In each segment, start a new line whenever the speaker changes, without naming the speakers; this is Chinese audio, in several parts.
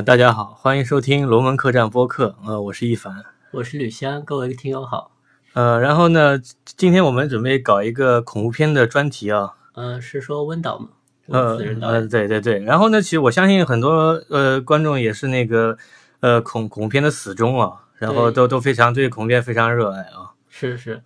呃，大家好，欢迎收听龙门客栈播客。呃，我是一凡，
我是吕香，各位听友好。
呃，然后呢，今天我们准备搞一个恐怖片的专题啊。
呃，是说温导吗？
呃呃，对对对。然后呢，其实我相信很多呃观众也是那个呃恐恐怖片的死忠啊，然后都都非常对恐怖片非常热爱啊。
是是。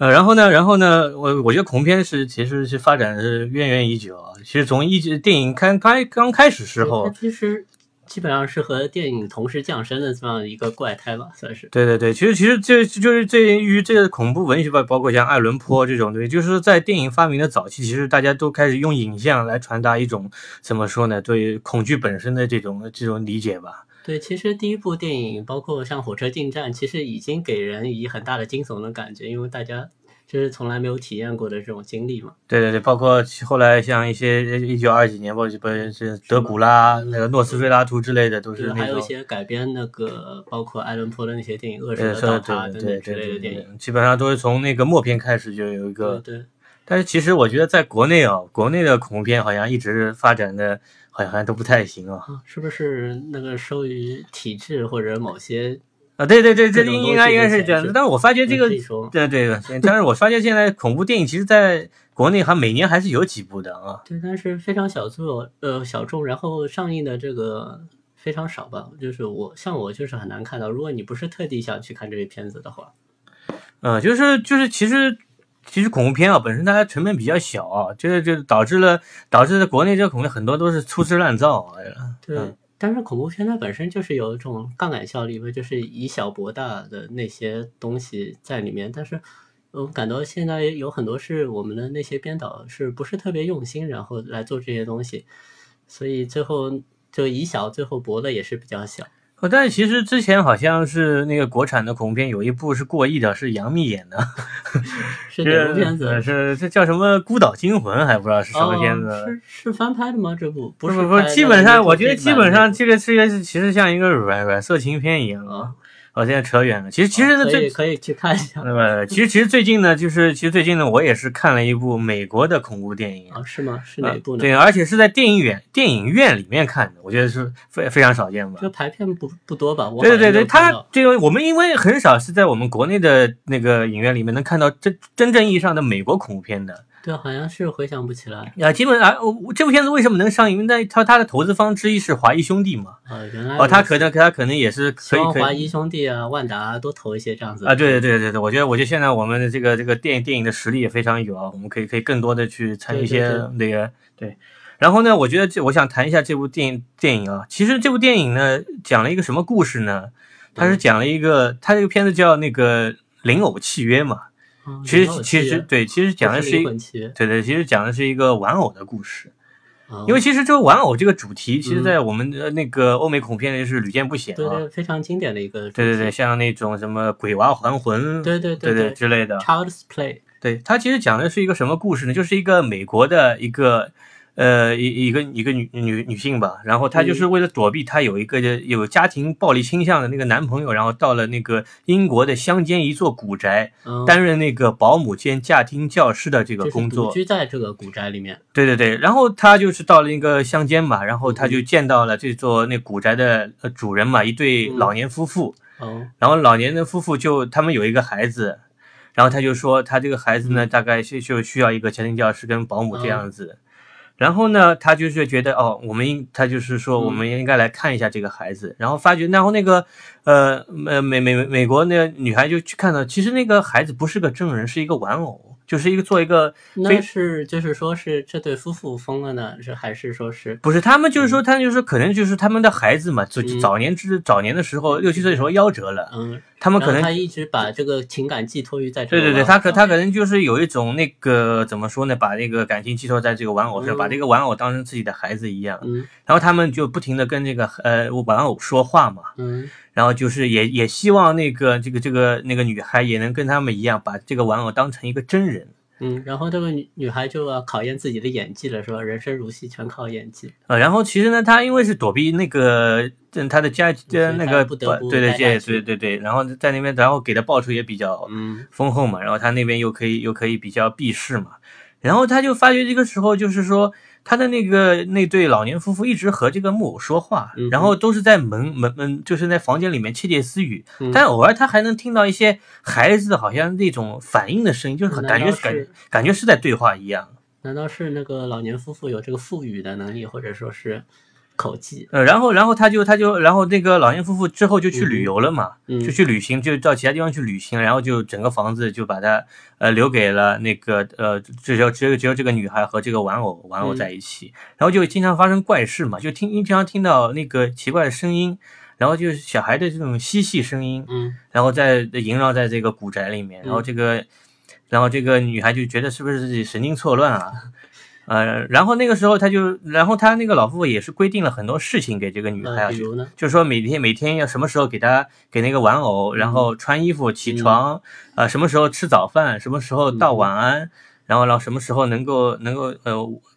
呃，然后呢，然后呢，我我觉得恐怖片是其实是发展是渊源已久啊。其实从一直电影开开刚开始时候，
其实基本上是和电影同时降生的这样一个怪胎吧，算是。
对对对，其实其实这就是对于这个恐怖文学吧，包括像爱伦坡这种，对，就是在电影发明的早期，其实大家都开始用影像来传达一种怎么说呢，对恐惧本身的这种这种理解吧。
对，其实第一部电影，包括像《火车进站》，其实已经给人以很大的惊悚的感觉，因为大家就是从来没有体验过的这种经历嘛。
对对对，包括后来像一些一九二几年，包括不是德古拉、那个诺斯菲拉图之类的，都是
还有一些改编那个，包括爱伦坡的那些电影《恶神的倒塌》等等之类的电影，
基本上都是从那个默片开始就有一个。
对。
但是其实我觉得在国内啊，国内的恐怖片好像一直发展的。好像都不太行啊，
是不是那个受于体制或者某些
啊？对对对，这应应该应该是这样的。但是我发觉这个，对对对，但是我发现现在恐怖电影其实在国内还每年还是有几部的啊。
对，但是非常小众，呃，小众，然后上映的这个非常少吧。就是我像我就是很难看到，如果你不是特地想去看这个片子的话，
嗯，就是就是其实。其实恐怖片啊，本身它成本比较小啊，这个就导致了导致在国内这个恐怖片很多都是粗制滥造。
对，但是恐怖片它本身就是有一种杠杆效应，就是以小博大的那些东西在里面。但是我感到现在有很多是我们的那些编导是不是特别用心，然后来做这些东西，所以最后就以小最后博的也是比较小。
但是其实之前好像是那个国产的恐怖片有一部是过亿的，是杨幂演的，
是哪部片子？
是这叫什么《孤岛惊魂》还不知道是什么片子？
是是翻拍的吗？这部
不
是
不是，基本上我觉得基本上这个是一个其实像一个软软色情片一样啊。我现在扯远了，其实其实
可以可以去看一下。
那么其实其实最近呢，就是其实最近呢，我也是看了一部美国的恐怖电影
啊，是吗？是哪部呢？
对，而且是在电影院电影院里面看的，我觉得是非非常少见吧。
这排片不不多吧？
对对对，它这个我们因为很少是在我们国内的那个影院里面能看到真真正意义上的美国恐怖片的。
对，好像是回想不起来
啊。基本啊，我这部片子为什么能上映？因为他他的投资方之一是华谊兄弟嘛。
啊，原来
哦，他可能他可能也是可以。
华谊兄弟啊，万达多投一些这样子
啊。对对对对对，我觉得我觉得现在我们的这个这个电影电影的实力也非常有啊，我们可以可以更多的去参与一些那个对。然后呢，我觉得这我想谈一下这部电影电影啊。其实这部电影呢，讲了一个什么故事呢？它是讲了一个，它这个片子叫那个《灵偶契约》嘛。其实其实对，其实讲的是一对对，其实讲的是一个玩偶的故事。因为其实这个玩偶这个主题，其实在我们的那个欧美恐怖片里是屡见不鲜啊，
对对，非常经典的一个。
对对对，像那种什么鬼娃还魂，
对对对
对之类的。
Child's Play，
对它其实讲的是一个什么故事呢？就是一个美国的一个。呃，一一个一个女女女性吧，然后她就是为了躲避她有一个有家庭暴力倾向的那个男朋友，然后到了那个英国的乡间一座古宅，担任那个保姆兼家庭教师的这个工作，
居在这个古宅里面。
对对对，然后她就是到了一个乡间嘛，然后她就见到了这座那古宅的主人嘛，一对老年夫妇。
哦，
然后老年的夫妇就他们有一个孩子，然后他就说他这个孩子呢，大概是就需要一个家庭教师跟保姆这样子。然后呢，他就是觉得哦，我们应他就是说，我们应该来看一下这个孩子。然后发觉，然后那个呃呃美美美国那个女孩就去看到，其实那个孩子不是个真人，是一个玩偶。就是一个做一个，
那是就是说是这对夫妇疯了呢，是还是说是
不是他们就是说他就是可能就是他们的孩子嘛，就早年之早年的时候六七岁的时候夭折了，嗯，他们可能
他一直把这个情感寄托于在
对对对，他可他可能就是有一种那个怎么说呢，把那个感情寄托在这个玩偶上，把这个玩偶当成自己的孩子一样，
嗯，
然后他们就不停的跟这个呃玩偶说话嘛，
嗯。
然后就是也也希望那个这个这个那个女孩也能跟他们一样，把这个玩偶当成一个真人。
嗯，然后这个女女孩就要考验自己的演技了，是吧？人生如戏，全靠演技。
呃，然后其实呢，她因为是躲避那个她的家呃那个对对对对对对，然后在那边，然后给的报酬也比较丰厚嘛，然后她那边又可以又可以比较避世嘛。然后他就发觉这个时候就是说。他的那个那对老年夫妇一直和这个木偶说话，
嗯
然后都是在门门门，就是在房间里面窃窃私语，
嗯
但偶尔他还能听到一些孩子好像那种反应的声音，就是感觉感
是
感觉是在对话一样。
难道是那个老年夫妇有这个赋予的能力，或者说是口技？
呃，然后然后他就他就然后那个老年夫妇之后就去旅游了嘛，
嗯。
就去旅行，就到其他地方去旅行，然后就整个房子就把它呃留给了那个呃只有只有只有这个女孩和这个玩偶玩偶在一起，然后就经常发生怪事嘛，就听经常听到那个奇怪的声音，然后就是小孩的这种嬉戏声音，
嗯。
然后在萦绕在这个古宅里面，然后这个，然后这个女孩就觉得是不是自己神经错乱啊？呃，然后那个时候他就，然后他那个老夫妇也是规定了很多事情给这个女孩就是说每天每天要什么时候给她给那个玩偶，然后穿衣服、起床，呃，什么时候吃早饭，什么时候道晚安，然后然后什么时候能够能够呃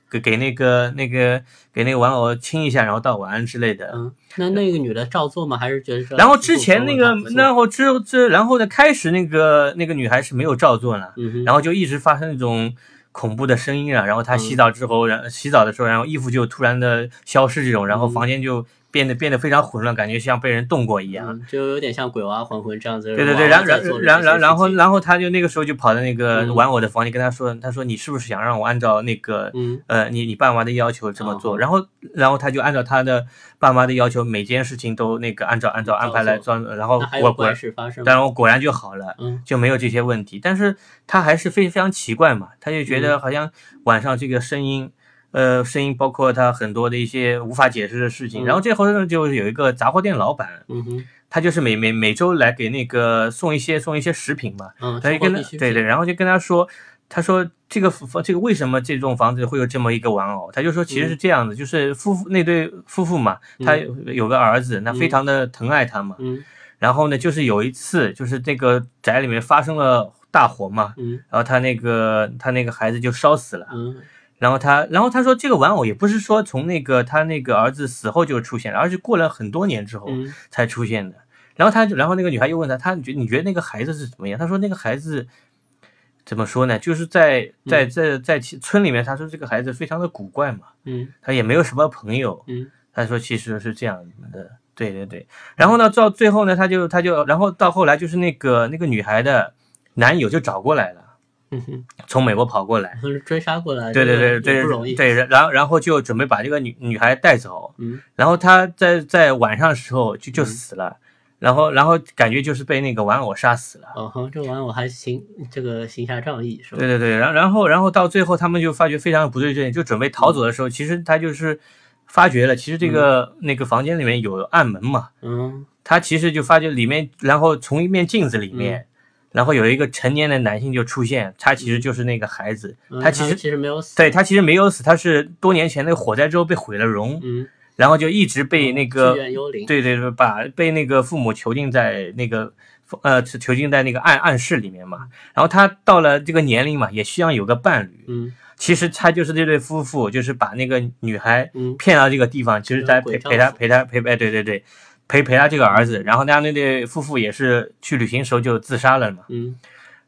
给给那个那个给那个玩偶亲一下，然后道晚安之类的。
嗯，那那个女的照做吗？还是觉得这
然后之前那个然后之后这，然后呢，开始那个那个女孩是没有照做呢，
嗯，
然后就一直发生那种恐怖的声音啊，然后她
嗯。
洗澡之后，然洗澡的时候，然后衣服就突然的消失这种，然后
嗯。
房间就变得变得非常混乱，感觉像被人动过一样。
嗯，就有点像鬼娃还魂这样子。
对对对，然然然然后然后他就那个时候就跑到那个
嗯
玩偶的房间跟他说，他说你是不是想让我按照那个
嗯
呃你你爸妈的要求这么做？
哦
然后然后他就按照他的爸妈的要求，每件事情都那个按照按照安排来装，然后
那还有怪
果果然就好了。
嗯
就没有这些问题。但是他还是非非常奇怪嘛，他就觉
嗯
得好像晚上这个声音，呃，声音包括他很多的一些无法解释的事情。
嗯
然后这后呢，就有一个杂货店老板，
嗯哼。
他就是每每每周来给那个送一些送一些食品嘛，
嗯，
他就跟他对对，然后就跟他说。他说：“这个房，这个为什么这栋房子会有这么一个玩偶？”他就说：“其实是这样的，就是夫妇那对夫妇嘛，他有有个儿子，那非常的疼爱他嘛。
嗯。
然后呢，就是有一次，就是这个宅里面发生了大火嘛，
嗯。
然后他那个他那个孩子就烧死了，
嗯
然后他然后他说这个玩偶也不是说从那个他那个儿子死后就出现了，而是过了很多年之后
嗯
才出现的。然后他就然后那个女孩又问他，他你觉你觉得那个孩子是怎么样？他说那个孩子怎么说呢？就是在在在在其村里面，他说这个孩子非常的古怪嘛，
嗯
他也没有什么朋友，
嗯
他说其实是这样的，对对对。然后呢，到最后呢，他就他就然后到后来就是那个那个女孩的男友就找过来了，从美国跑过来。
是追杀过来，
对对对
对不容易。
对对，然后然后就准备把这个女女孩带走，
嗯。
然后他在在晚上的时候就就死了，然后然后感觉就是被那个玩偶杀死了。
哦哼，这玩偶还行，这个行侠仗义是吧？
对对对，然然后然后到最后他们就发觉非常不对劲，就准备逃走的时候，其实他就是发觉了，其实这个、那个房间里面有暗门嘛，
嗯。
他其实就发觉里面，然后从一面镜子里
嗯。
面，然后有一个成年的男性就出现，他其实就是那个孩子，
嗯，
他其实
其实没有死。
对他其实没有死，他是多年前那个火灾之后被毁了容，
嗯，
然后就一直被那个。对对对，把被那个父母囚禁在那个呃囚禁在那个暗暗室里面嘛。然后他到了这个年龄嘛，也需要有个伴侣。
嗯
其实他就是这对夫妇，就是把那个女孩
嗯
骗到这个地方，其实在陪陪他陪他陪哎对对对陪陪他这个儿子。然后那那对夫妇也是去旅行的时候就自杀了嘛。
嗯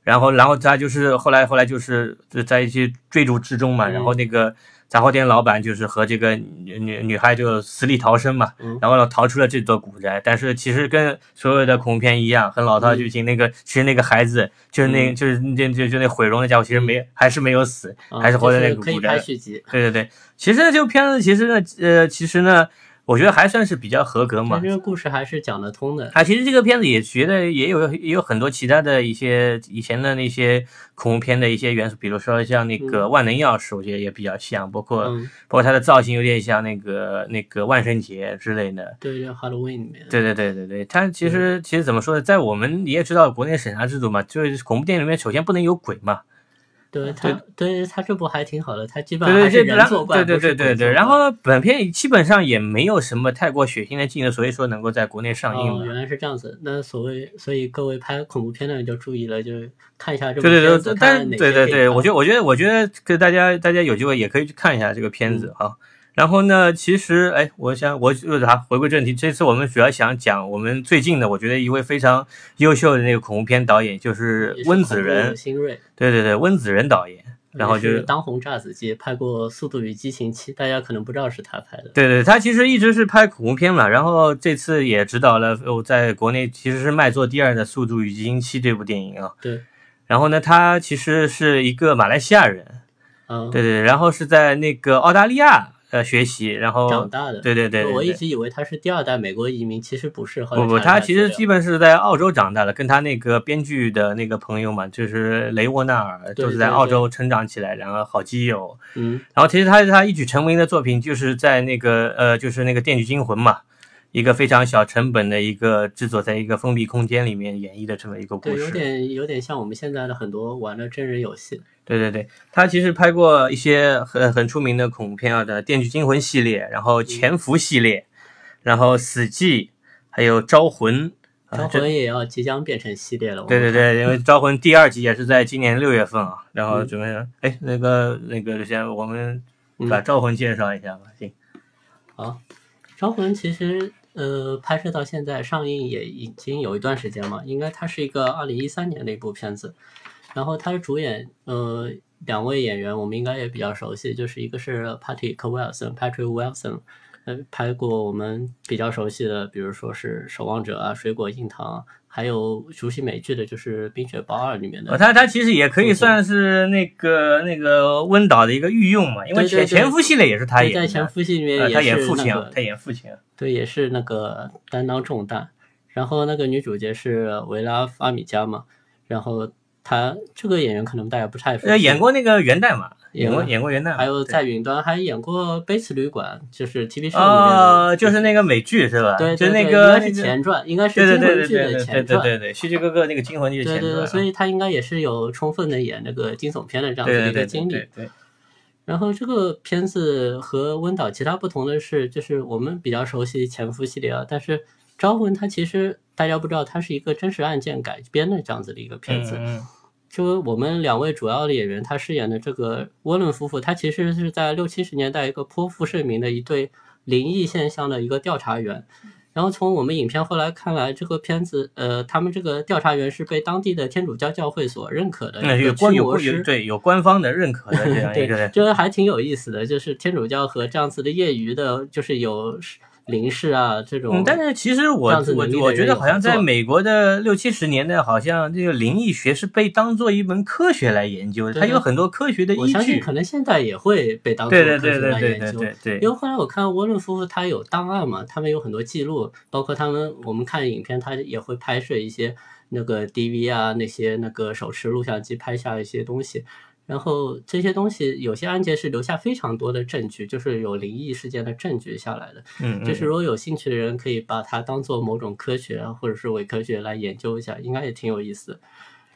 然后然后他就是后来后来就是在一些追逐之中嘛，
嗯
然后那个杂货店老板就是和这个女女女孩就死里逃生嘛，
嗯
然后呢逃出了这座古宅。但是其实跟所有的恐怖片一样，很老套剧情。那个其实那个孩子就是那
嗯
就是就就就那毁容的家伙，其实没还是没有死，
啊
还是活在那个古宅。
拍续集。
对对对，其实呢这部片子其实呢呃其实呢，我觉得还算是比较合格嘛
但。这个故事还是讲得通的。
啊，其实这个片子也觉得也有也有很多其他的一些以前的那些恐怖片的一些元素，比如说像那个万能钥匙，我觉得也比较像，包括、
嗯，
包括它的造型有点像那个那个万圣节之类的。
对，就 Halloween 里面。
对对对对对，它其实其实怎么说呢，在我们你也知道国内审查制度嘛，就是恐怖电影里面首先不能有鬼嘛，
对他，对他这部还挺好的，他基本上还是人
然
作怪，
对对对对对，然后本片基本上也没有什么太过血腥的镜头，所以说能够在国内上映
哦，原来是这样子。那所谓，所以各位拍恐怖片的人就注意了，就是看一下这部
对对对，但对对对，我觉得我觉得我觉得给大家大家有机会也可以去看一下这个片子
嗯
啊。然后呢，其实哎，我想我就啊回归正题，这次我们主要想讲我们最近的，我觉得一位非常优秀的那个恐怖片导演，就是温子仁。
新锐，
对对对，温子仁导演。然后就是
当红炸子鸡，拍过《速度与激情七》，大家可能不知道是他拍的。
对对，他其实一直是拍恐怖片嘛，然后这次也指导了我在国内其实是卖座第二的《速度与激情七》这部电影啊。
对。
然后呢，他其实是一个马来西亚人。
嗯。
对对，然后是在那个澳大利亚。呃，学习，然后
长大的，
对对对，
我一直以为他是第二代美国移民，其实不是。
不不，他其实基本是在澳洲长大的，跟他那个编剧的那个朋友嘛，就是雷沃纳尔，就是在澳洲成长起来，然后好基友。
嗯，
然后其实他他一举成名的作品就是在那个呃，就是那个《电锯惊魂》嘛。一个非常小成本的一个制作，在一个封闭空间里面演绎的这么一个故事，
对，有点有点像我们现在的很多玩的真人游戏。
对对对，他其实拍过一些很很出名的恐怖片啊的《电锯惊魂》系列，然后《潜伏》系列，然后《死寂》，还有《招魂》。
招魂也要即将变成系列了。
对对对，因为《招魂》第二集也是在今年六月份啊，然后准备哎那个那个先我们把《招魂》介绍一下吧，行。
好，《招魂》其实。呃，拍摄到现在上映也已经有一段时间嘛，应该它是一个二零一三年的一部片子，然后它的主演呃两位演员我们应该也比较熟悉，就是一个是 Patrick Wilson，Patrick Wilson。呃，拍过我们比较熟悉的，比如说是《守望者》啊，《水果硬糖》，还有熟悉美剧的，就是《冰雪暴二》里面的。
他他其实也可以算是那个那个温导的一个御用嘛，因为前前夫系列也是他演
的。在前夫系里面，
他演父亲，他演父亲。
对，也是那个担当重担。然后那个女主角是维拉·阿米加嘛，然后。他这个演员可能大家不太熟悉，
演过那个元旦嘛，演过演过元旦，
还有在云端还演过《悲词旅馆》，就是 TV show
里面就是那个美剧是吧？
对，
就那个应该
是前传，应该是惊魂剧的前
传，对对对，戏剧哥哥那个惊魂剧前传，
对对，所以他应该也是有充分的演那个惊悚片的这样子的一个经历。
对，
然后这个片子和温导其他不同的是，就是我们比较熟悉前夫系列啊，但是招魂它其实大家不知道，它是一个真实案件改编的这样子的一个片子。就我们两位主要的演员，他饰演的这个沃伦夫妇，他其实是在六七十年代一个颇负盛名的一对灵异现象的一个调查员。然后从我们影片后来看来，这个片子，呃，他们这个调查员是被当地的天主教教会所认可的一个驱魔师，
对，有官方的认可的这样 一个。
这还挺有意思的，就是天主教和这样子的业余的，就是有。林氏啊，这种，
但是其实我我我觉得好像在美国的六七十年代，好像这个灵异学是被当做一门科学来研究的，它有很多科学的依据。
我相信可能现在也会被当做科学来研
究。对对对对对。
因为后来我看沃伦夫妇他有档案嘛，他们有很多记录，包括他们我们看影片，他也会拍摄一些那个 DV 啊，那些那个手持录像机拍下一些东西。然后这些东西有些案件是留下非常多的证据，就是有灵异事件的证据下来的。
嗯，
就是如果有兴趣的人可以把它当做某种科学啊或者是伪科学来研究一下，应该也挺有意思。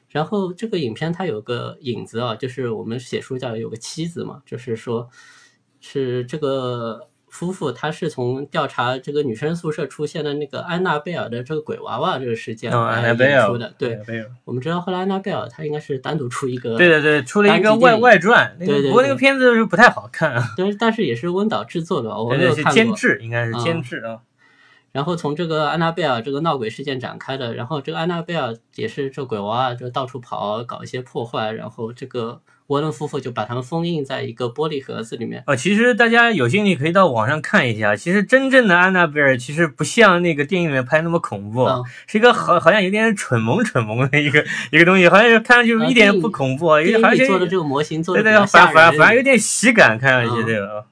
然后这个影片它有个影子啊，就是我们写书叫有个妻子嘛，就是说是这个。夫妇他是从调查这个女生宿舍出现的那个安娜贝尔的这个鬼娃娃这个事件来演出的。对，我们知道后来安娜贝尔她应该是单独出一个，
对对对，出了一个外外传。
对对。
不过那个片子是不太好看。
但是，但是也是温导制作的，我没有看过。
监制应该是监制啊。
然后从这个安娜贝尔这个闹鬼事件展开的，然后这个安娜贝尔也是这鬼娃娃就到处跑搞一些破坏，然后这个。沃伦夫妇就把他们封印在一个玻璃盒子里面。
哦，其实大家有兴趣可以到网上看一下。其实真正的安娜贝尔其实不像那个电影里面拍那么恐怖，是一个好好像有点蠢萌蠢萌的一个 一个东西，好像看上去一点不恐怖，好像
做的这个模型做的
对对，反反反而有点喜感，看上去这个。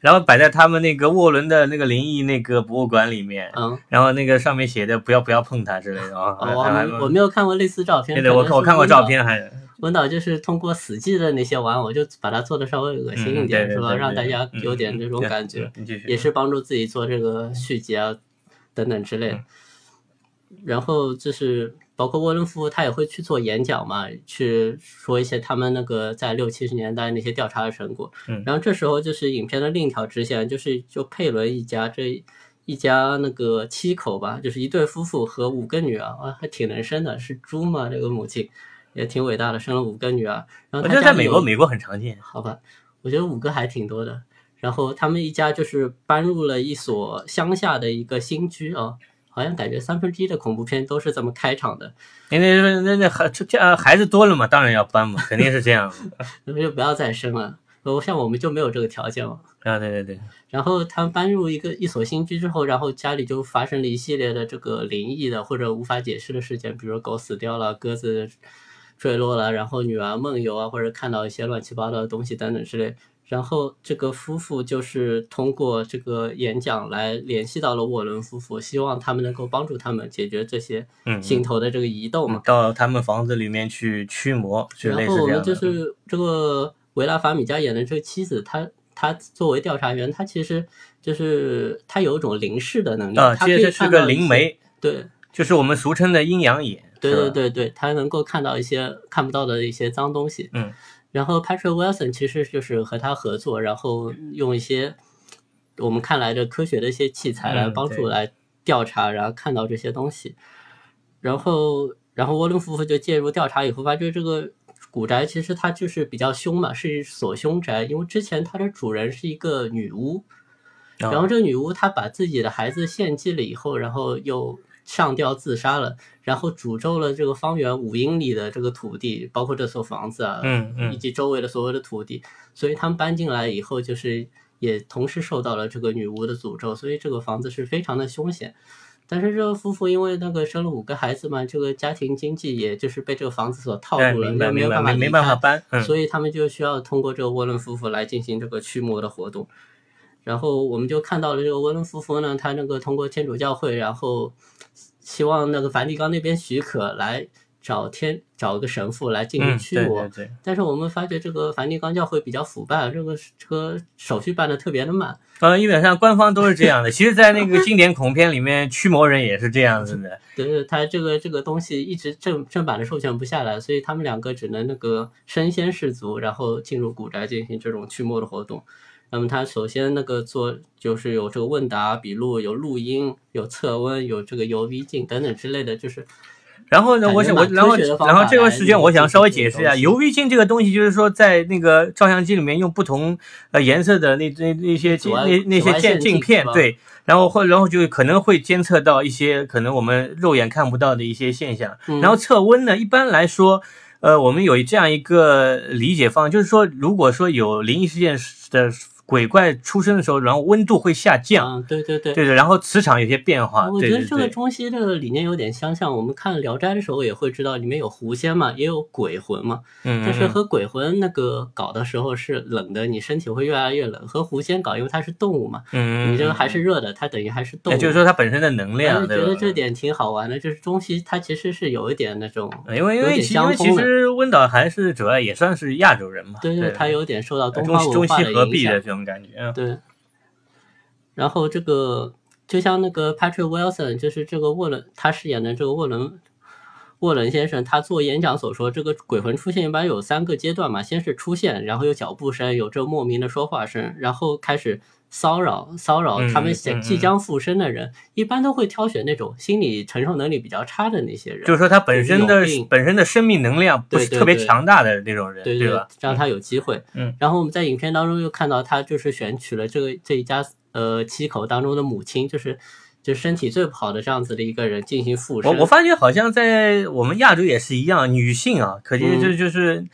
然后摆在他们那个沃伦的那个灵异那个博物馆里面，
嗯，
然后那个上面写的不要不要碰它之类的啊。
我我没有看过类似照片。
对对，我我看过照片还。
文导就是通过死寂的那些玩偶，就把它做的稍微恶心一点，是吧？让大家有点这种感觉，也是帮助自己做这个续集啊，等等之类的。然后就是包括沃伦夫妇，他也会去做演讲嘛，去说一些他们那个在六七十年代那些调查的成果。然后这时候就是影片的另一条支线，就是就佩伦一家这一家那个七口吧，就是一对夫妇和五个女儿啊，还挺能生的，是猪嘛这个母亲。也挺伟大的，生了五个女儿。然后我
觉得在美国，美国很常见。
好吧，我觉得五个还挺多的。然后他们一家就是搬入了一所乡下的一个新居啊，好像感觉三分之一的恐怖片都是这么开场的，
因为那那那孩这孩子多了嘛，当然要搬嘛，肯定是这样。
那就不要再生了。呃，像我们就没有这个条件嘛。
啊，对对对。
然后他们搬入一个一所新居之后，然后家里就发生了一系列的这个灵异的或者无法解释的事件，比如狗死掉了，鸽子坠落了，然后女儿梦游啊，或者看到一些乱七八糟的东西等等之类。然后这个夫妇就是通过这个演讲来联系到了沃伦夫妇，希望他们能够帮助他们解决这些心头的这个疑窦嘛，
到他们房子里面去驱魔，
然后我们就是这个维拉法米加演的这个妻子，她她作为调查员，她其实就是她有一种灵视的能力，
啊，其实是个灵媒，
对，
就是我们俗称的阴阳眼，
对对对对，他能够看到一些看不到的一些脏东西，
嗯。
然后 Patrick Wilson 其实就是和他合作，然后用一些我们看来的科学的一些器材来帮助来调查，然后看到这些东西。然后，然后沃伦夫妇就介入调查以后，发觉这个古宅其实它就是比较凶嘛，是一所凶宅，因为之前它的主人是一个女巫，然后这个女巫她把自己的孩子献祭了以后，然后又。上吊自杀了，然后诅咒了这个方圆五英里的这个土地，包括这所房子啊，
嗯嗯，
以及周围的所有的土地。所以他们搬进来以后，就是也同时受到了这个女巫的诅咒，所以这个房子是非常的凶险。但是这个夫妇因为那个生了五个孩子嘛，这个家庭经济也就是被这个房子所套住了，没有办法
没办法搬，
所以他们就需要通过这个沃伦夫妇来进行这个驱魔的活动。然后我们就看到了这个沃伦夫妇呢，他那个通过天主教会，然后。希望那个梵蒂冈那边许可来找天找个神父来进行驱魔，但是我们发觉这个梵蒂冈教会比较腐败，这个这个手续办的特别的慢。
呃，基本上官方都是这样的。其实，在那个经典恐怖片里面，驱魔人也是这样子的。
对，他这个这个东西一直正正版的授权不下来，所以他们两个只能那个身先士卒，然后进入古宅进行这种驱魔的活动。那么他首先那个做就是有这个问答笔录，有录音，有测温，有这个 UV 镜等等之类的就是。
然后呢，我想我然后然后这个时间我想稍微解释一下，UV 镜这个东西就是说在那个照相机里面用不同呃颜色的那那那些那那些镜镜片对，然后或然后就可能会监测到一些可能我们肉眼看不到的一些现象。然后测温呢，一般来说，呃，我们有这样一个理解方，就是说如果说有灵异事件的。鬼怪出生的时候，然后温度会下降，
对对对，
对对，然后磁场有些变化。
我觉得这个中西这个理念有点相像。我们看《聊斋》的时候也会知道，里面有狐仙嘛，也有鬼魂嘛。
嗯。
但是和鬼魂那个搞的时候是冷的，你身体会越来越冷；和狐仙搞，因为它是动物嘛，
嗯
你这个还是热的，它等于还是动物。
就是说它本身的能量。
觉得这点挺好玩的，就是中西它其实是有一点那种，
因为因为因为其实温岛还是主要也算是亚洲人嘛，
对
对，
它有点受到东
方
文化
的合璧
的
这感觉，
对。然后这个就像那个 Patrick Wilson，就是这个沃伦他饰演的这个沃伦沃伦先生，他做演讲所说，这个鬼魂出现一般有三个阶段嘛，先是出现，然后有脚步声，有这莫名的说话声，然后开始骚扰骚扰他们想即将附身的人，一般都会挑选那种心理承受能力比较差的那些人，
就是说他本身的本身的生命能量不是特别强大的那种人，
对
对吧？
让他有机会。
嗯，
然后我们在影片当中又看到他就是选取了这个这一家。呃，七口当中的母亲就是，就身体最不好的这样子的一个人进行附身。
我我发觉好像在我们亚洲也是一样，女性啊，可见就就是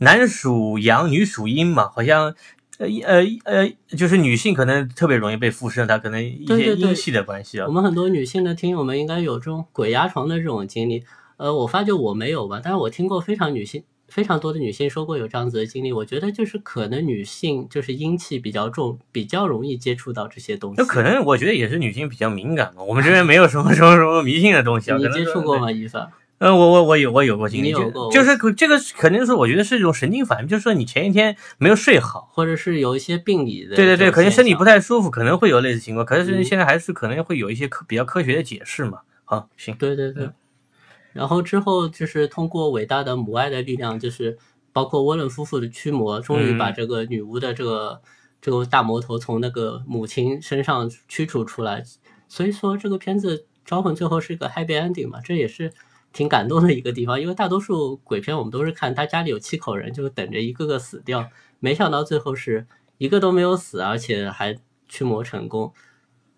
男属阳，女属阴嘛，好像呃呃呃，就是女性可能特别容易被附身，她可能一些阴气的关系啊。
我们很多女性的听友们应该有这种鬼压床的这种经历，呃，我发觉我没有吧，但是我听过非常女性。非常多的女性说过有这样子的经历，我觉得就是可能女性就是阴气比较重，比较容易接触到这些东西。
那可能我觉得也是女性比较敏感嘛。我们这边没有什么什么什么迷信的东西啊。
你接触过吗，伊凡？
呃，我我我有我有过经历，就是这个肯定是我觉得是一种神经反应，就是说你前一天没有睡好，
或者是有一些病理的。
对对对，可能身体不太舒服，可能会有类似情况。可是现在还是可能会有一些科比较科学的解释嘛。好，行。
对对对。然后之后就是通过伟大的母爱的力量，就是。包括沃伦夫妇的驱魔，终于把这个女巫的这个这个大魔头从那个母亲身上驱除出来。所以说，这个片子招魂最后是一个 happy ending 嘛，这也是挺感动的一个地方。因为大多数鬼片我们都是看他家里有七口人，就等着一个个死掉，没想到最后是一个都没有死，而且还驱魔成功。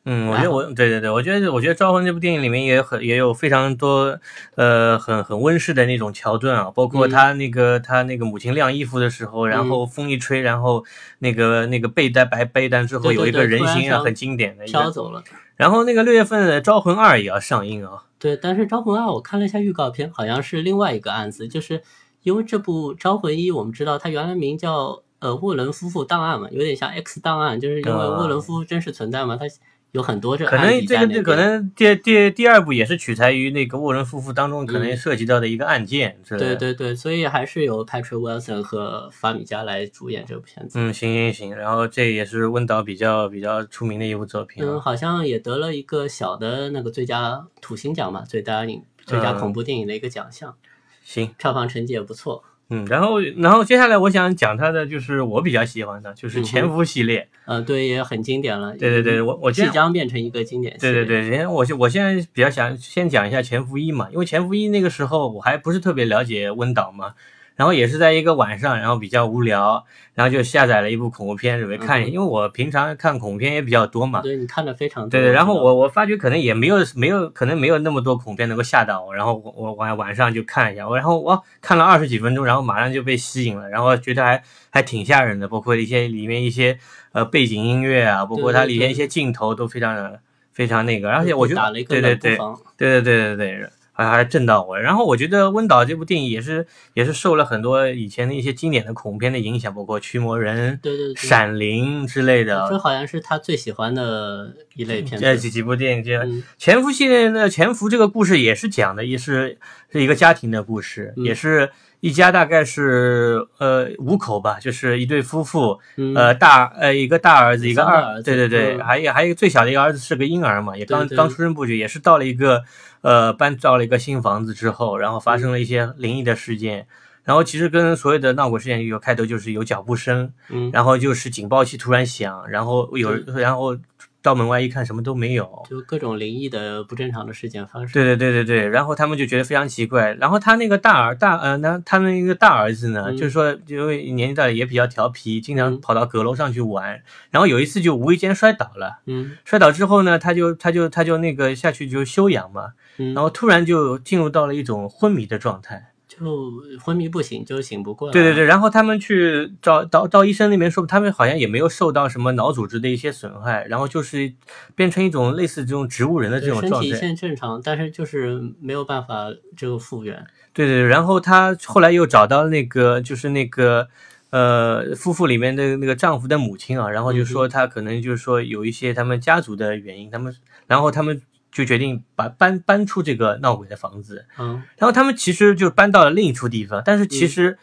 嗯，我觉得我对对对，我觉得我觉得《招魂》这部电影里面也很也有非常多呃很很温室的那种桥段啊，包括他那个、他那个母亲晾衣服的时候，然后风一吹，然后那个那个被单白被单之后有一个人形啊，
飘
很经典的。
飘走了。
然后那个六月份的《招魂二》也要上映啊。
对，但是《招魂二》我看了一下预告片，好像是另外一个案子，就是因为这部《招魂一》，我们知道它原来名叫呃沃伦夫妇档案嘛，有点像 X 档案，就是因为
啊
沃伦夫妇真实存在嘛，它有很多这
可能这个这可能第第第二部也是取材于那个沃伦夫妇当中可能
嗯
涉及到的一个案件。
对对对，所以还是由 Patrick Wilson 和法米加来主演这部片子。
嗯，行行行，然后这也是温导比较比较出名的一部作品
嗯，
啊。
好像也得了一个小的那个最佳土星奖嘛，最佳影最佳
嗯
恐怖电影的一个奖项，
行，
票房成绩也不错。
嗯，然后然后接下来我想讲他的就是我比较喜欢的，就是潜伏系列。
呃，对，也很经典了。
对对对，我我
即将变成一个经典系列。
对对对，人家我现我现在比较想先讲一下《潜伏一》嘛，因为《潜伏一》那个时候我还不是特别了解温导嘛，然后也是在一个晚上，然后比较无聊，然后就下载了一部恐怖片准备看因为我平常看恐怖片也比较多嘛。
对你看的非常多。
对对，然后我我发觉可能也没有没有可能没有那么多恐怖片能够吓到我，然后我我晚晚上就看一下，我然后我看了二十几分钟，然后马上就被吸引了，然后觉得还还挺吓人的，包括一些里面一些呃背景音乐啊，包括它里面一些镜头都非常的非常那个，而且我觉得
打了一个
对对对
冷不防。
对对对对对，还还震到我。然后我觉得温导这部电影也是也是受了很多以前的一些经典的恐怖片的影响，包括《驱魔人》
对对对。
闪灵》之类的这。
好像是他最喜欢的一类片子。
这几几部电影，这
嗯
潜伏系列的，潜伏这个故事也是讲的，也是是一个家庭的故事，
嗯
也是一家大概是呃五口吧，就是一对夫妇，
嗯
呃大呃一个大儿子，一个二，
个儿子
对对对，
嗯
还有还有最小的一个儿子是个婴儿嘛，也刚刚出生不久，也是到了一个呃搬到了一个新房子之后，然后发生了一些灵异的事件。然后其实跟所有的闹鬼事件有开头就是有脚步声，
嗯，
然后就是警报器突然响，然后有然后到门外一看什么都没有，
就各种灵异的不正常的事件发生。
对对对对对，然后他们就觉得非常奇怪。然后他那个大儿大呃，那他们一个大儿子呢，
嗯
就是说因为年纪大了也比较调皮，经常
嗯
跑到阁楼上去玩。然后有一次就无意间摔倒了，
嗯
摔倒之后呢，他就他就他就那个下去就休养嘛，
嗯，
然后突然就进入到了一种昏迷的状态。
就昏迷不醒，就醒不过来。
对对对，然后他们去找到到医生那边说，他们好像也没有受到什么脑组织的一些损害，然后就是变成一种类似这种植物人的这种状态。
现正常，但是就是没有办法这个复原。
对对，对，然后他后来又找到那个，就是那个，呃，夫妇里面的那个丈夫的母亲啊，然后就说他可能就是说有一些他们家族的原因，他们，然后他们就决定把搬搬出这个闹鬼的房子，
嗯
然后他们其实就搬到了另一处地方，但是其实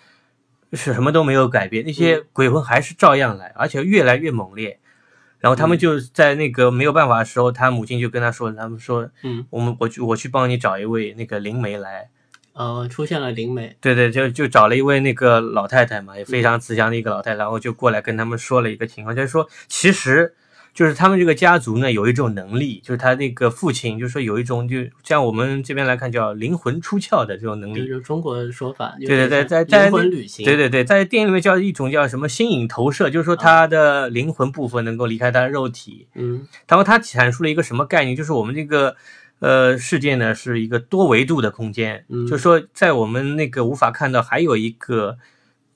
是什么都没有改变，那些鬼魂还是照样来，而且越来越猛烈。然后他们就在那个没有办法的时候，他母亲就跟他说：“他们说，
嗯，
我们我去我去帮你找一位那个灵媒来。”
呃，出现了灵媒。
对对，就就找了一位那个老太太嘛，也非常慈祥的一个老太太，然后就过来跟他们说了一个情况，就是说，其实就是他们这个家族呢有一种能力，就是他那个父亲，就是说有一种就像我们这边来看叫灵魂出窍的这种能力。
就是中国的说法，
对对对，在在
灵魂旅行，
对对对，在电影里面叫一种叫什么心影投射，就是说他的灵魂部分能够离开他的肉体，
嗯。
然后他阐述了一个什么概念，就是我们这个呃世界呢是一个多维度的空间，
嗯。
就是说在我们那个无法看到，还有一个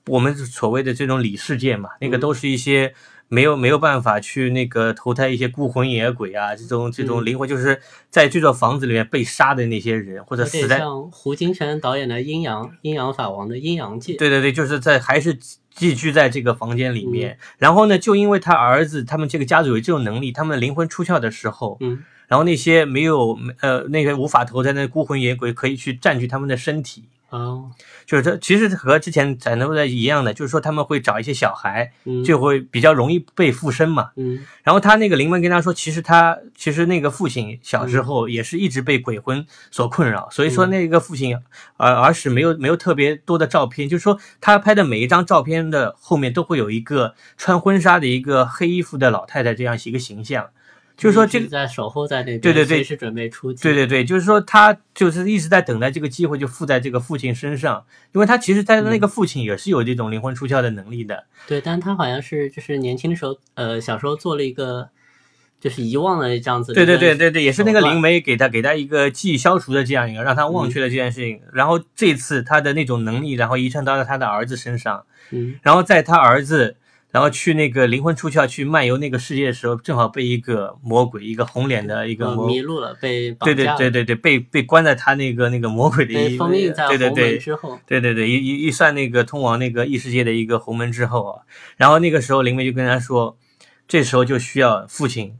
我们所谓的这种里世界嘛，那个
嗯。
都是一些没有没有办法去那个投胎一些孤魂野鬼啊，这种这种
嗯
灵魂，就是在这座房子里面被杀的那些人，或者死在
像胡金铨导演的《阴阳阴阳法王》的阴阳界。
对对对，就是在还是寄居在这个房间里
嗯
面。然后呢，就因为他儿子他们这个家族有这种能力，他们灵魂出窍的时候，
嗯
然后那些没有呃那些无法投胎的孤魂野鬼可以去占据他们的身体。
哦。
就是这其实和之前展露的一样的，就是说他们会找一些小孩，
嗯。
就会比较容易被附身嘛。
嗯。
然后他那个灵媒跟他说，其实他其实那个父亲小时候也是一直被鬼魂所困扰，所以说
嗯。
那个父亲儿儿时没有没有特别多的照片，就是说他拍的每一张照片的后面都会有一个穿婚纱的一个黑衣服的老太太这样一个形象，就是说这个
在守候在那边，
对对对
随时准备出击。
对对对，就是说他就是一直在等待这个机会，就附在这个父亲身上，因为他其实他的那个父亲也是有这种灵魂出窍的能力的。
对，但他好像是就是年轻的时候，呃，小时候做了一个就是遗忘了这样子。
对对对对对，也是那个灵媒给他给他一个记忆消除的这样一个，让他忘却了这件事情。然后这次他的那种能力，然后遗传到了他的儿子身上，
嗯
然后在他儿子。然后去那个灵魂出窍去漫游那个世界的时候，正好被一个魔鬼，一个红脸的一个
迷路了，被绑
对对对对对，被被关在他那个那个魔鬼的一
被封印在
对对对
之后。
对对对，一一一算那个通往那个异世界的一个红门之后啊，然后那个时候灵媒就跟他说，这时候就需要父亲，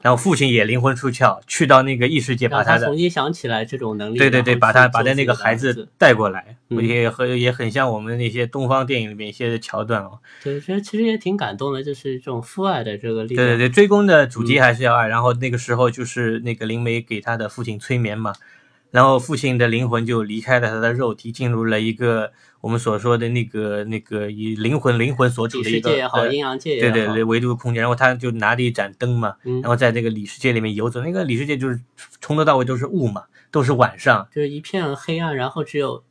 然后父亲也灵魂出窍，去到那个异世界把
他
的
重新想起来这种能力。
对对对，把他把他那个孩子带过来，也很也很像我们那些东方电影里面一些桥段哦。
对，这其实也挺感动的，就是这种父爱的这个力量。
对对对，追宫的主题
嗯
还是要爱，然后那个时候就是那个灵媒给他的父亲催眠嘛，然后父亲的灵魂就离开了他的肉体，进入了一个我们所说的那个那个以灵魂灵魂所处的一个
世界也好，阴阳界也好，
对对对，维度空间，然后他就拿着一盏灯嘛，然后在这个里世界里面游走。那个里世界就是从头到尾都是雾嘛，都是晚上。
就是一片黑暗，然后只有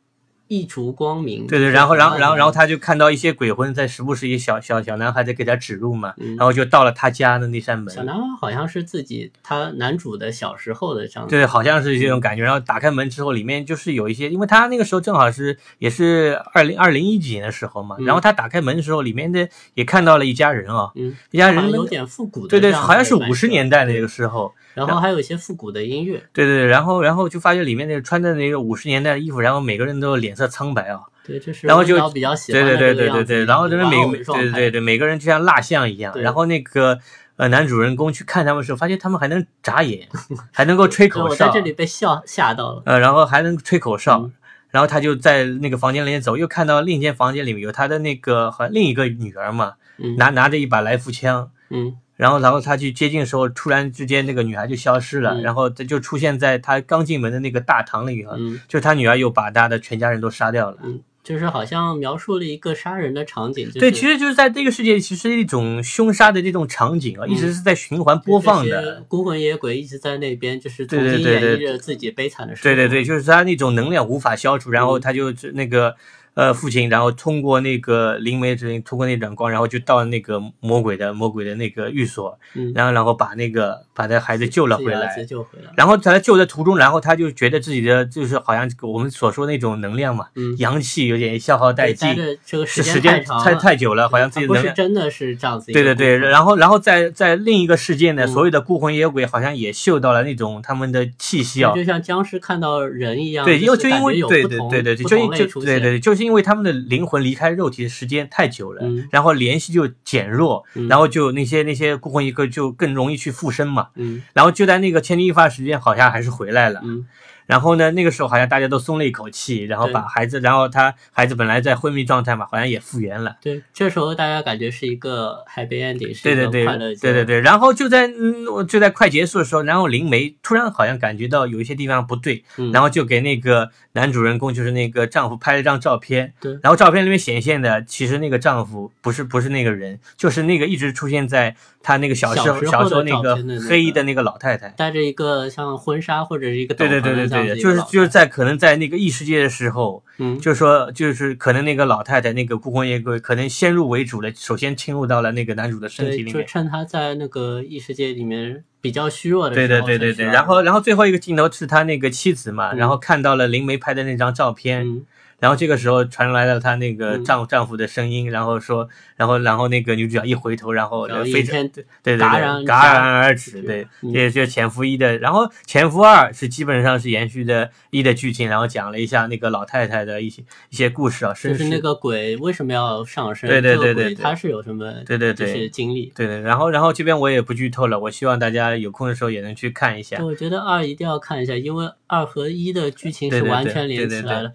一烛光明。
对对，然后然后然后然后他就看到一些鬼魂在时不时一小小小男孩在给他指路嘛，
嗯
然后就到了他家的那扇门
小。男孩好像是自己他男主的小时候的这样子。
对，好像是这种感觉。然后打开门之后，里面就是有一些，因为他那个时候正好是也是二零二零一几年的时候嘛。
嗯
然后他打开门的时候，里面的也看到了一家人啊，
嗯，
一家人
有点复古的
对对，好像是五十年代的那个时候。
然后还有一些复古的音乐。
对对对，然后然后就发现里面那个穿的那个五十年代的衣服，然后每个人都脸色苍白啊。
对，这是
然后就
比较喜欢
对对对对对对，然后就是每对对对，每个人就像蜡像一样。然后那个呃男主人公去看他们的时候，发现他们还能眨眼，还能够吹 口哨，
在这里被笑吓到了。
呃，然后还能吹口哨。
嗯
然后他就在那个房间里面走，又看到另一间房间里面有他的那个好像另一个女儿嘛，
嗯
拿拿着一把来福枪，
嗯
然后然后他去接近的时候，突然之间那个女孩就消失了，
嗯
然后他就出现在他刚进门的那个大堂里啊，
嗯
就是他女儿又把他的全家人都杀掉了。
嗯，就是好像描述了一个杀人的场景。就是、
对，其实就是在这个世界，其实一种凶杀的这种场景啊，一直是在循环播放的。
孤魂野鬼一直在那边，就是重新演绎着自己悲惨的生活。
对对对，就是他那种能量无法消除，然后他就那个呃父亲，然后通过那个灵媒之灵通过那盏光，然后就到那个魔鬼的魔鬼的那个寓所，
嗯，
然后然后把那个把他孩子救了回来。
救回来。
然后在他救的途中，然后他就觉得自己的就是好像我们所说那种能量嘛，
嗯，
阳气有点消耗殆尽，
这个
时
时
间太
太
久了，好像自己
它不是
能量
真的是这样子
对对对。然后然后在在另一个世界呢，
嗯
所有的孤魂野鬼好像也嗅到了那种他们的气息啊。
就像僵尸看到人一样，
对，因为
就
就是因为
有
对对对对就因就
同类出现
对对，就是因为他们的灵魂离开肉体的时间太久了，
嗯
然后联系就减弱，
嗯
然后就那些那些孤魂野鬼就更容易去附身嘛。
嗯
然后就在那个千钧一发时间，好像还是回来了。
嗯
然后呢，那个时候好像大家都松了一口气，然后把孩子，然后他孩子本来在昏迷状态嘛，好像也复原了。
对，这时候大家感觉是一个 happy ending，是
对对对
一个快乐
对对对，然后就在嗯就在快结束的时候，然后灵媒突然好像感觉到有一些地方不对，
嗯。
然后就给那个男主人公就是那个丈夫拍了张照片，
对。
然后照片里面显现的其实那个丈夫不是不是那个人，就是那个一直出现在他那个小时候
小时候
那个黑衣的那个老太太。
带着一个像婚纱或者是一个斗
对对对对对对，就是就是在可能在那个异世界的时候，
嗯。
就是说就是可能那个老太太那个孤魂野鬼可能先入为主的，首先侵入到了那个男主的身体，里面。
就趁他在那个异世界里面比较虚弱的时候，
对对对对，
对
然后然后最后一个镜头是他那个妻子嘛，
嗯。
然后看到了灵媒拍的那张照片，
嗯
然后这个时候传来了她那个
嗯
丈丈夫的声音，然后说，然后然后那个女主角一回头，然后
然后
非常
一天
对对对
戛然
戛然而止，对，
嗯
这就是前夫一的，然后前夫二是基本上是延续的一的剧情，然后讲了一下那个老太太的一些一些故事啊，身世，
就是那个鬼为什么要上身？
对对对对对
他是有什么
对对对
就是经历？
对对，然后然后这边我也不剧透了，我希望大家有空的时候也能去看一下，，
我觉得二一定要看一下，因为二和一的剧情是完全连起
对对
来了，